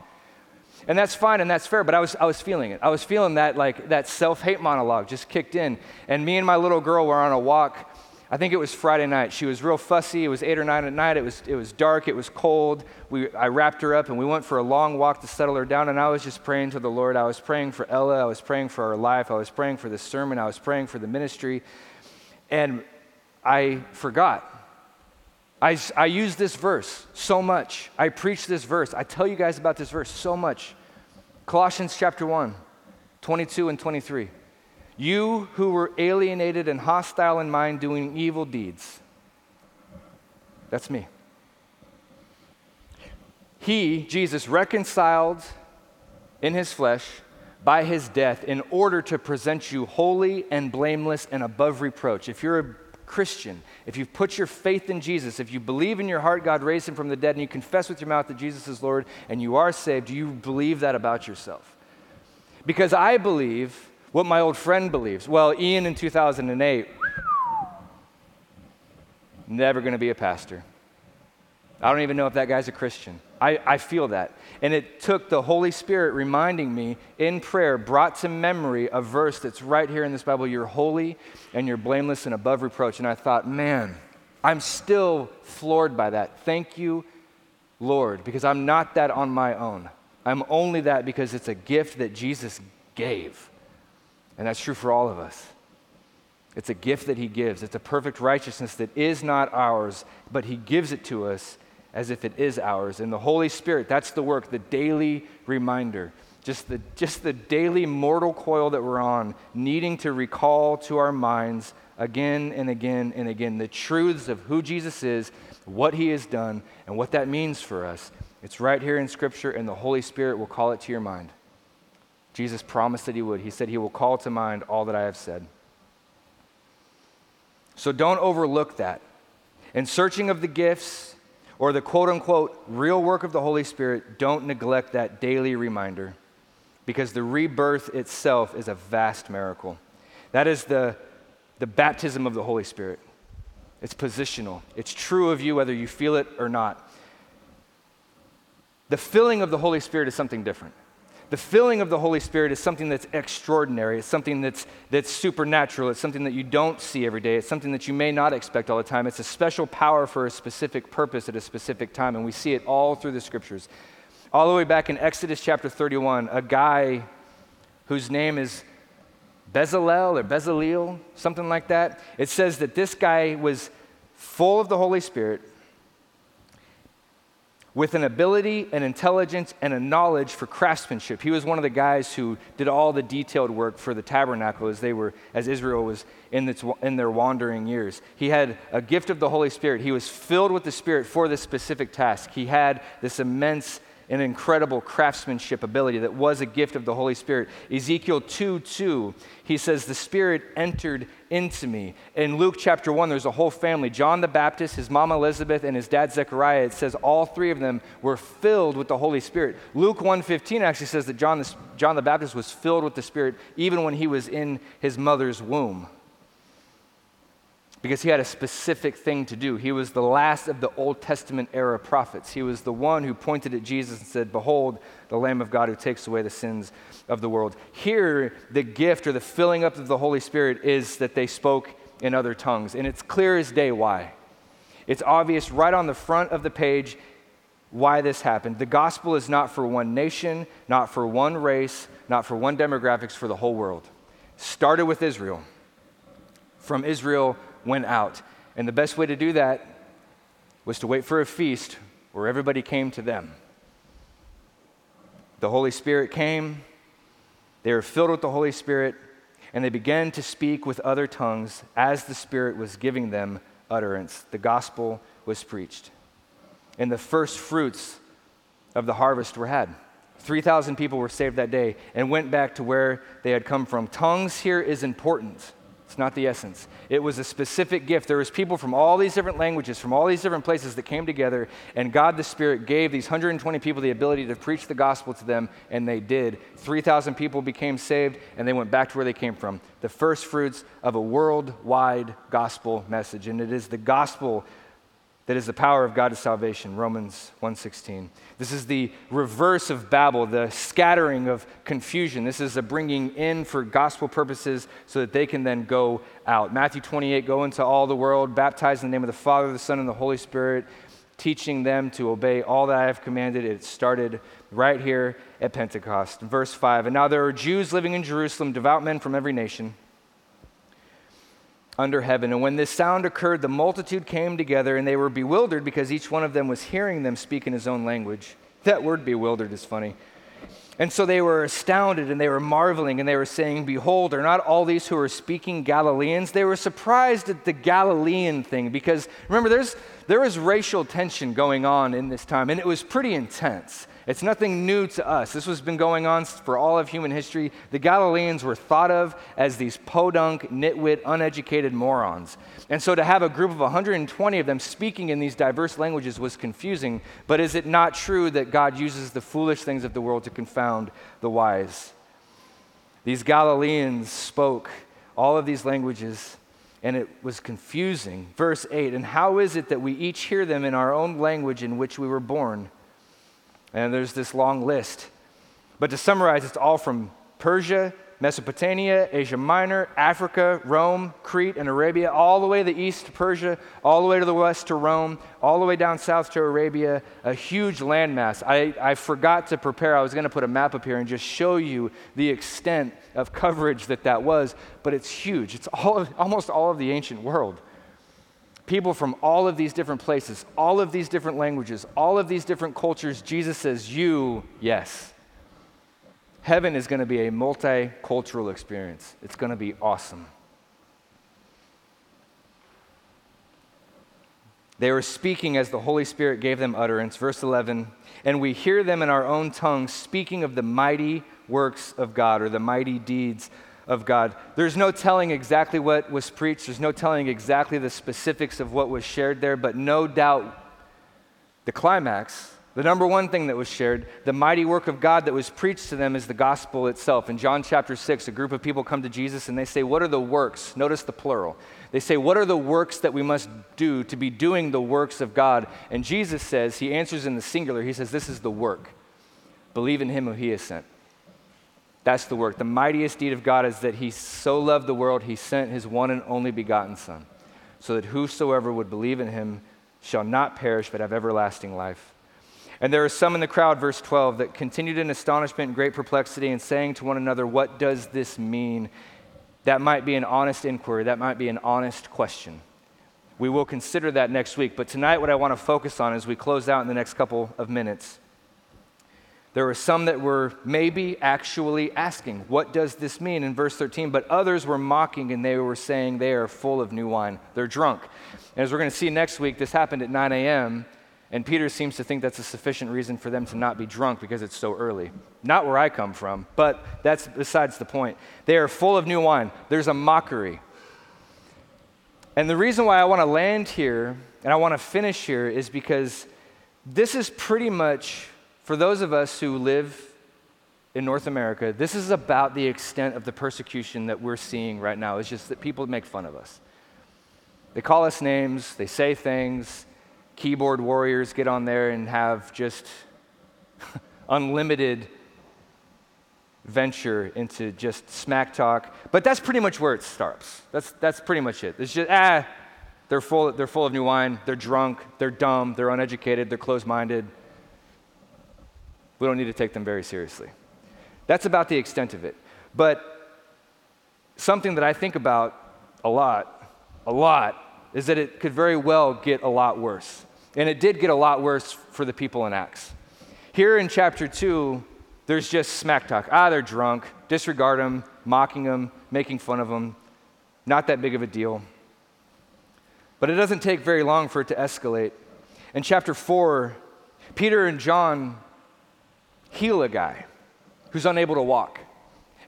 And that's fine and that's fair, but I was, I was feeling it. I was feeling that, like, that self hate monologue just kicked in. And me and my little girl were on a walk I think it was Friday night. She was real fussy. It was eight or nine at night. It was, it was dark. It was cold. We, I wrapped her up and we went for a long walk to settle her down. And I was just praying to the Lord. I was praying for Ella. I was praying for her life. I was praying for the sermon. I was praying for the ministry. And I forgot. I, I use this verse so much. I preach this verse. I tell you guys about this verse so much. Colossians chapter 1, 22 and 23. You who were alienated and hostile in mind, doing evil deeds. That's me. He, Jesus, reconciled in his flesh by his death in order to present you holy and blameless and above reproach. If you're a Christian, if you've put your faith in Jesus, if you believe in your heart God raised him from the dead, and you confess with your mouth that Jesus is Lord and you are saved, do you believe that about yourself? Because I believe what my old friend believes. Well, Ian in 2008, never going to be a pastor. I don't even know if that guy's a Christian. I, I feel that. And it took the Holy Spirit reminding me in prayer, brought to memory a verse that's right here in this Bible You're holy and you're blameless and above reproach. And I thought, man, I'm still floored by that. Thank you, Lord, because I'm not that on my own. I'm only that because it's a gift that Jesus gave. And that's true for all of us. It's a gift that He gives. It's a perfect righteousness that is not ours, but He gives it to us as if it is ours. And the Holy Spirit, that's the work, the daily reminder, just the, just the daily mortal coil that we're on, needing to recall to our minds again and again and again the truths of who Jesus is, what he has done, and what that means for us. It's right here in Scripture, and the Holy Spirit will call it to your mind. Jesus promised that he would. He said he will call to mind all that I have said. So don't overlook that. In searching of the gifts, or the quote unquote real work of the Holy Spirit, don't neglect that daily reminder because the rebirth itself is a vast miracle. That is the, the baptism of the Holy Spirit. It's positional, it's true of you whether you feel it or not. The filling of the Holy Spirit is something different. The filling of the Holy Spirit is something that's extraordinary. It's something that's, that's supernatural. It's something that you don't see every day. It's something that you may not expect all the time. It's a special power for a specific purpose at a specific time. And we see it all through the scriptures. All the way back in Exodus chapter 31, a guy whose name is Bezalel or Bezalel, something like that. It says that this guy was full of the Holy Spirit with an ability, an intelligence, and a knowledge for craftsmanship. He was one of the guys who did all the detailed work for the tabernacle as they were, as Israel was in, its, in their wandering years. He had a gift of the Holy Spirit. He was filled with the Spirit for this specific task. He had this immense an incredible craftsmanship ability that was a gift of the Holy Spirit. Ezekiel 2 2, he says, The Spirit entered into me. In Luke chapter 1, there's a whole family John the Baptist, his mom Elizabeth, and his dad Zechariah. It says all three of them were filled with the Holy Spirit. Luke 1:15 actually says that John the, John the Baptist was filled with the Spirit even when he was in his mother's womb because he had a specific thing to do. He was the last of the Old Testament era prophets. He was the one who pointed at Jesus and said, Behold, the Lamb of God who takes away the sins of the world. Here, the gift or the filling up of the Holy Spirit is that they spoke in other tongues. And it's clear as day why. It's obvious right on the front of the page why this happened. The gospel is not for one nation, not for one race, not for one demographics, for the whole world. Started with Israel. From Israel, went out. And the best way to do that was to wait for a feast where everybody came to them. The Holy Spirit came, they were filled with the Holy Spirit, and they began to speak with other tongues as the Spirit was giving them utterance. The gospel was preached. And the first fruits of the harvest were had. 3,000 people were saved that day and went back to where they had come from. Tongues here is important. It's not the essence. It was a specific gift. There was people from all these different languages, from all these different places that came together, and God the Spirit gave these 120 people the ability to preach the gospel to them, and they did. 3,000 people became saved, and they went back to where they came from. The first fruits of a worldwide gospel message, and it is the gospel that is the power of God to salvation, Romans 1:16. This is the reverse of Babel, the scattering of confusion. This is a bringing in for gospel purposes so that they can then go out. Matthew 28, go into all the world, baptize in the name of the Father, the Son, and the Holy Spirit, teaching them to obey all that I have commanded. It started right here at Pentecost. Verse 5, and now there are Jews living in Jerusalem, devout men from every nation. Under heaven. And when this sound occurred, the multitude came together and they were bewildered because each one of them was hearing them speak in his own language. That word bewildered is funny. And so they were astounded and they were marveling and they were saying, Behold, are not all these who are speaking Galileans? They were surprised at the Galilean thing because remember, there's, there was racial tension going on in this time and it was pretty intense. It's nothing new to us. This has been going on for all of human history. The Galileans were thought of as these podunk, nitwit, uneducated morons. And so to have a group of 120 of them speaking in these diverse languages was confusing. But is it not true that God uses the foolish things of the world to confound the wise? These Galileans spoke all of these languages and it was confusing. Verse 8 And how is it that we each hear them in our own language in which we were born? And there's this long list. But to summarize, it's all from Persia, Mesopotamia, Asia Minor, Africa, Rome, Crete, and Arabia, all the way to the east to Persia, all the way to the west to Rome, all the way down south to Arabia, a huge landmass. I, I forgot to prepare. I was going to put a map up here and just show you the extent of coverage that that was, but it's huge. It's all almost all of the ancient world people from all of these different places, all of these different languages, all of these different cultures, Jesus says, You, yes. Heaven is going to be a multicultural experience. It's going to be awesome. They were speaking as the Holy Spirit gave them utterance. Verse 11, and we hear them in our own tongue speaking of the mighty works of God or the mighty deeds of God. There's no telling exactly what was preached, there's no telling exactly the specifics of what was shared there, but no doubt the climax, the number one thing that was shared, the mighty work of God that was preached to them is the gospel itself. In John chapter 6, a group of people come to Jesus and they say, What are the works? Notice the plural. They say, What are the works that we must do to be doing the works of God? And Jesus says, He answers in the singular. He says, This is the work. Believe in Him who He has sent. That's the work. The mightiest deed of God is that He so loved the world, He sent His one and only begotten Son, so that whosoever would believe in Him shall not perish but have everlasting life. And there are some in the crowd, verse 12, that continued in astonishment and great perplexity and saying to one another, What does this mean? That might be an honest inquiry, that might be an honest question. We will consider that next week. But tonight, what I want to focus on as we close out in the next couple of minutes there were some that were maybe actually asking, What does this mean? in verse 13, but others were mocking and they were saying they are full of new wine. They're drunk. And as we're going to see next week, this happened at 9 a.m., and Peter seems to think that's a sufficient reason for them to not be drunk because it's so early. Not where I come from, but that's besides the point. They are full of new wine. There's a mockery. And the reason why I want to land here and I want to finish here is because this is pretty much for those of us who live in North America, this is about the extent of the persecution that we're seeing right now. It's just that people make fun of us. They call us names, they say things. Keyboard warriors get on there and have just unlimited venture into just smack talk. But that's pretty much where it starts. That's, that's pretty much it. It's just, ah, they're full, they're full of new wine, they're drunk, they're dumb, they're uneducated, they're closed minded we don't need to take them very seriously. That's about the extent of it. But something that I think about a lot, a lot, is that it could very well get a lot worse. And it did get a lot worse for the people in Acts. Here in chapter 2, there's just smack talk. Ah, they're drunk. Disregard them, mocking them, making fun of them. Not that big of a deal. But it doesn't take very long for it to escalate. In chapter 4, Peter and John heal a guy who's unable to walk.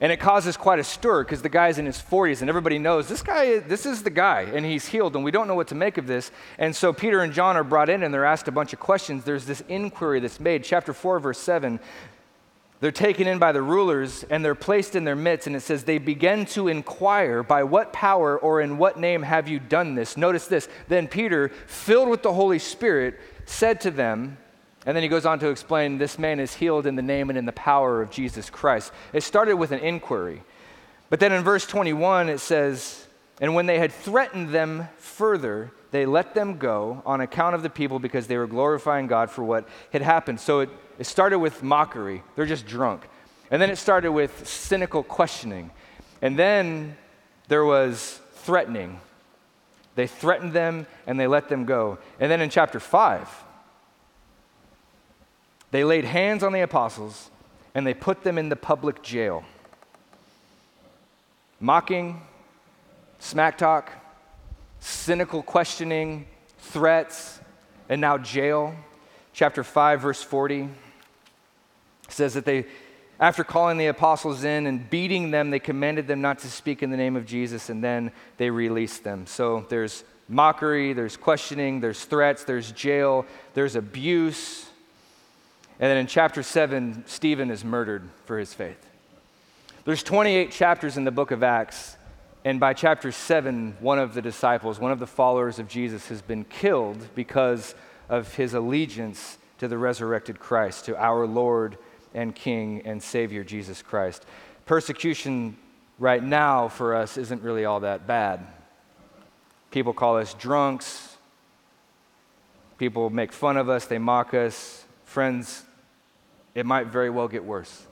And it causes quite a stir because the guy's in his 40s and everybody knows this guy, this is the guy, and he's healed, and we don't know what to make of this. And so Peter and John are brought in and they're asked a bunch of questions. There's this inquiry that's made. Chapter 4, verse 7. They're taken in by the rulers and they're placed in their midst, and it says, They begin to inquire, By what power or in what name have you done this? Notice this. Then Peter, filled with the Holy Spirit, said to them, and then he goes on to explain this man is healed in the name and in the power of Jesus Christ. It started with an inquiry. But then in verse 21, it says, And when they had threatened them further, they let them go on account of the people because they were glorifying God for what had happened. So it, it started with mockery. They're just drunk. And then it started with cynical questioning. And then there was threatening. They threatened them and they let them go. And then in chapter 5, they laid hands on the apostles and they put them in the public jail. Mocking, smack talk, cynical questioning, threats, and now jail. Chapter 5, verse 40 says that they, after calling the apostles in and beating them, they commanded them not to speak in the name of Jesus, and then they released them. So there's mockery, there's questioning, there's threats, there's jail, there's abuse. And then in chapter 7, Stephen is murdered for his faith. There's 28 chapters in the book of Acts, and by chapter 7, one of the disciples, one of the followers of Jesus, has been killed because of his allegiance to the resurrected Christ, to our Lord and King and Savior Jesus Christ. Persecution right now for us isn't really all that bad. People call us drunks. People make fun of us, they mock us. Friends, it might very well get worse.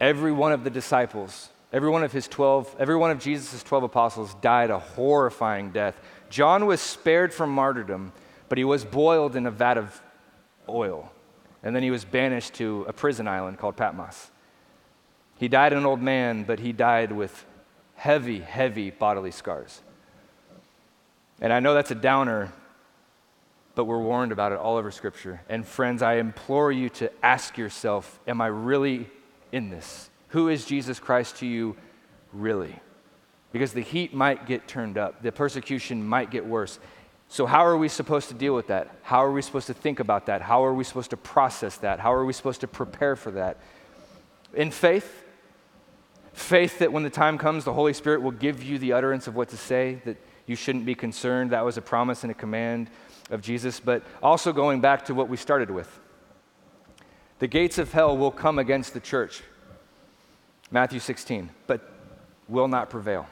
Every one of the disciples, every one of his 12, every one of Jesus' 12 apostles died a horrifying death. John was spared from martyrdom, but he was boiled in a vat of oil. And then he was banished to a prison island called Patmos. He died an old man, but he died with heavy, heavy bodily scars. And I know that's a downer, but we're warned about it all over Scripture. And friends, I implore you to ask yourself Am I really in this? Who is Jesus Christ to you, really? Because the heat might get turned up, the persecution might get worse. So, how are we supposed to deal with that? How are we supposed to think about that? How are we supposed to process that? How are we supposed to prepare for that? In faith, faith that when the time comes, the Holy Spirit will give you the utterance of what to say, that you shouldn't be concerned. That was a promise and a command of Jesus. But also going back to what we started with the gates of hell will come against the church. Matthew 16, but will not prevail.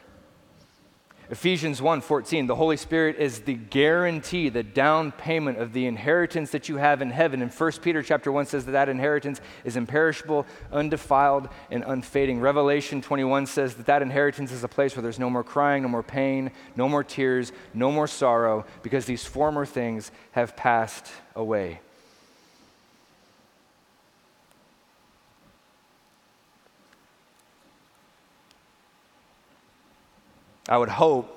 Ephesians 1:14 the Holy Spirit is the guarantee the down payment of the inheritance that you have in heaven. And 1 Peter chapter 1 says that that inheritance is imperishable undefiled and unfading. Revelation 21 says that that inheritance is a place where there's no more crying no more pain no more tears no more sorrow because these former things have passed away I would hope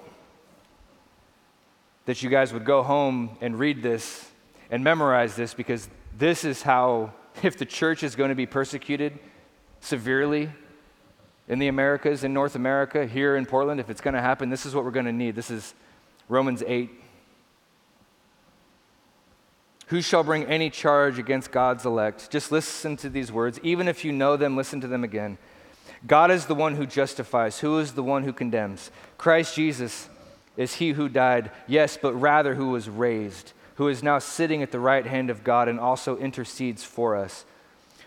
that you guys would go home and read this and memorize this because this is how, if the church is going to be persecuted severely in the Americas, in North America, here in Portland, if it's going to happen, this is what we're going to need. This is Romans 8. Who shall bring any charge against God's elect? Just listen to these words. Even if you know them, listen to them again. God is the one who justifies. Who is the one who condemns? Christ Jesus is he who died, yes, but rather who was raised, who is now sitting at the right hand of God and also intercedes for us.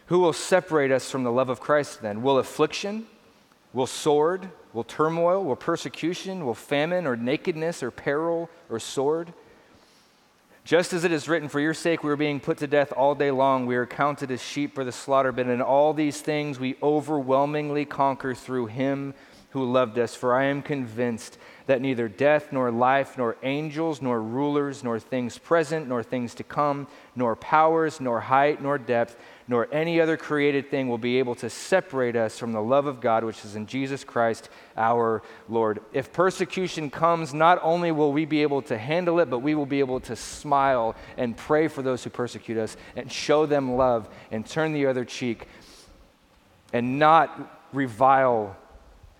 Who will separate us from the love of Christ then? Will affliction? Will sword? Will turmoil? Will persecution? Will famine or nakedness or peril or sword? Just as it is written, For your sake we are being put to death all day long. We are counted as sheep for the slaughter, but in all these things we overwhelmingly conquer through him who loved us. For I am convinced that neither death, nor life, nor angels, nor rulers, nor things present, nor things to come, nor powers, nor height, nor depth, nor any other created thing will be able to separate us from the love of God which is in Jesus Christ our Lord. If persecution comes, not only will we be able to handle it, but we will be able to smile and pray for those who persecute us and show them love and turn the other cheek and not revile,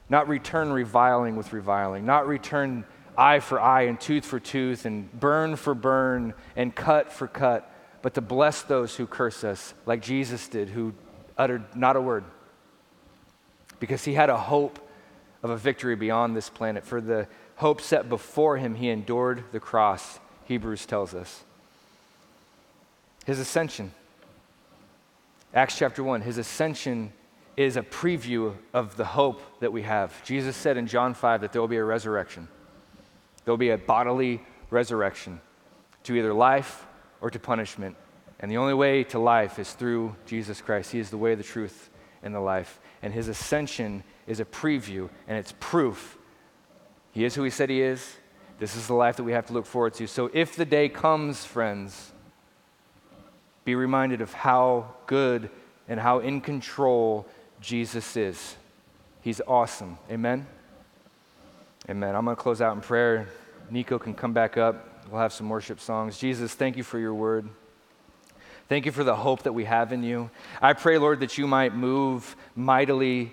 not return reviling with reviling, not return eye for eye and tooth for tooth and burn for burn and cut for cut but to bless those who curse us, like Jesus did, who uttered not a word. Because he had a hope of a victory beyond this planet. For the hope set before him, he endured the cross, Hebrews tells us. His ascension, Acts chapter 1, his ascension is a preview of the hope that we have. Jesus said in John 5 that there will be a resurrection, there will be a bodily resurrection to either life or to punishment. And the only way to life is through Jesus Christ. He is the way, the truth, and the life. And his ascension is a preview and it's proof. He is who he said he is, This is the life that we have to look forward to. So if the day comes, friends, be reminded of how good and how in control Jesus is. He's awesome. Amen? Amen. I'm going to close out in prayer. Nico can come back up. We'll have some worship songs. Jesus, thank you for your word. Thank you for the hope that we have in you. I pray, Lord, that you might move mightily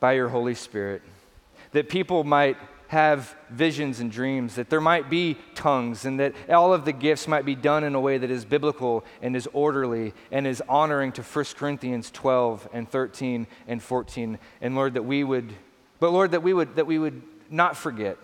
by your Holy Spirit, that people might have visions and dreams, that there might be tongues, and that all of the gifts might be done in a way that is biblical and is orderly and is honoring to 1 Corinthians 12 and 13 and 14. And Lord, that we would, but Lord, that we would, that we would not forget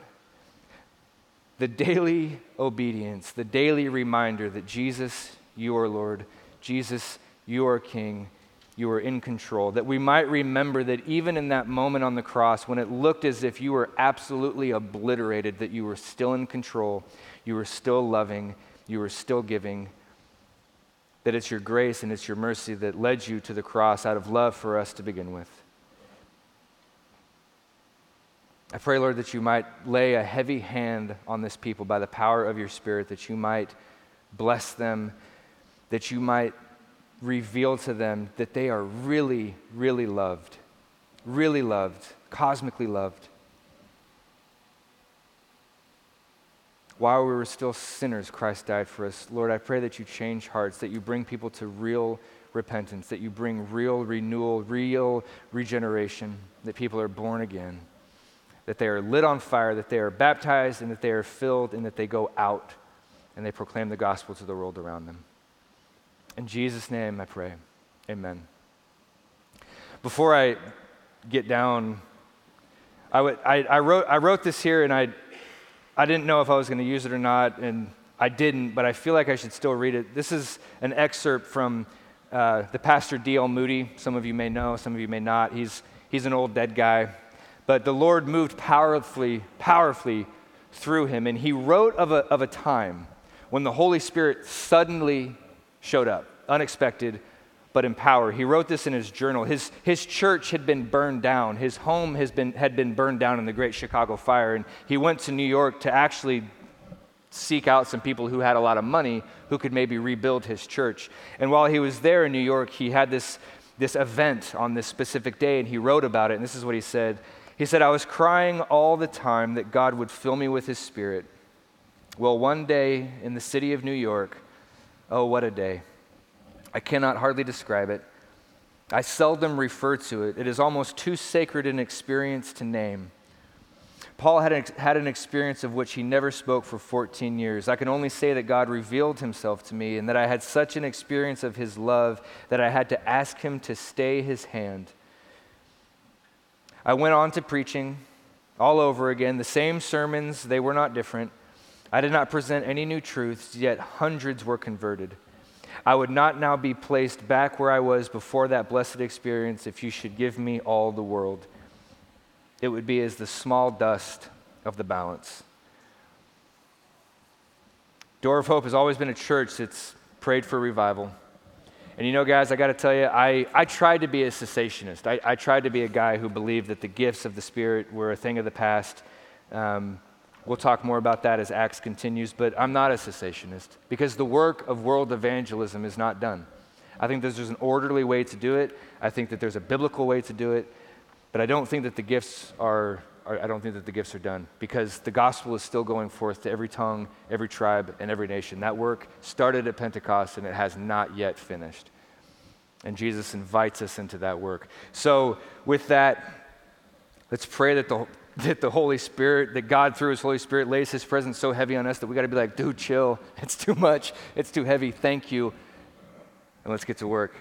the daily obedience, the daily reminder that Jesus, you are Lord, Jesus, you are King, you are in control. That we might remember that even in that moment on the cross, when it looked as if you were absolutely obliterated, that you were still in control, you were still loving, you were still giving. That it's your grace and it's your mercy that led you to the cross out of love for us to begin with. I pray, Lord, that you might lay a heavy hand on this people by the power of your Spirit, that you might bless them, that you might reveal to them that they are really, really loved, really loved, cosmically loved. While we were still sinners, Christ died for us. Lord, I pray that you change hearts, that you bring people to real repentance, that you bring real renewal, real regeneration, that people are born again that they are lit on fire, that they are baptized, and that they are filled, and that they go out and they proclaim the gospel to the world around them. In Jesus' name I pray. Amen. Before I get down, I, would, I, I, wrote, I wrote this here and I, I didn't know if I was going to use it or not, and I didn't, but I feel like I should still read it. This is an excerpt from uh, the pastor D.L. Moody. Some of you may know, some of you may not. He's, he's an old dead guy. But the Lord moved powerfully, powerfully through him. And he wrote of a, of a time when the Holy Spirit suddenly showed up, unexpected, but in power. He wrote this in his journal. His, his church had been burned down, his home has been, had been burned down in the Great Chicago Fire. And he went to New York to actually seek out some people who had a lot of money who could maybe rebuild his church. And while he was there in New York, he had this, this event on this specific day, and he wrote about it. And this is what he said he said, I was crying all the time that God would fill me with His Spirit. Well, one day in the city of New York, oh, what a day. I cannot hardly describe it. I seldom refer to it, it is almost too sacred an experience to name. Paul had an, had an experience of which he never spoke for 14 years. I can only say that God revealed himself to me and that I had such an experience of his love that I had to ask him to stay his hand I went on to preaching all over again, the same sermons, they were not different. I did not present any new truths, yet hundreds were converted. I would not now be placed back where I was before that blessed experience if you should give me all the world. It would be as the small dust of the balance. Door of Hope has always been a church that's prayed for revival. And you know, guys, I got to tell you, I, I tried to be a cessationist. I, I tried to be a guy who believed that the gifts of the Spirit were a thing of the past. Um, we'll talk more about that as Acts continues, but I'm not a cessationist because the work of world evangelism is not done. I think there's, an orderly way to do it, I think that there's a biblical way to do it, but I don't think that the gifts are I don't think that the gifts are done because the gospel is still going forth to every tongue, every tribe, and every nation. That work started at Pentecost and it has not yet finished. And Jesus invites us into that work. So, with that, let's pray that the, that the Holy Spirit, that God through His Holy Spirit lays His presence so heavy on us that we got to be like, dude, chill. It's too much. It's too heavy. Thank you. And let's get to work.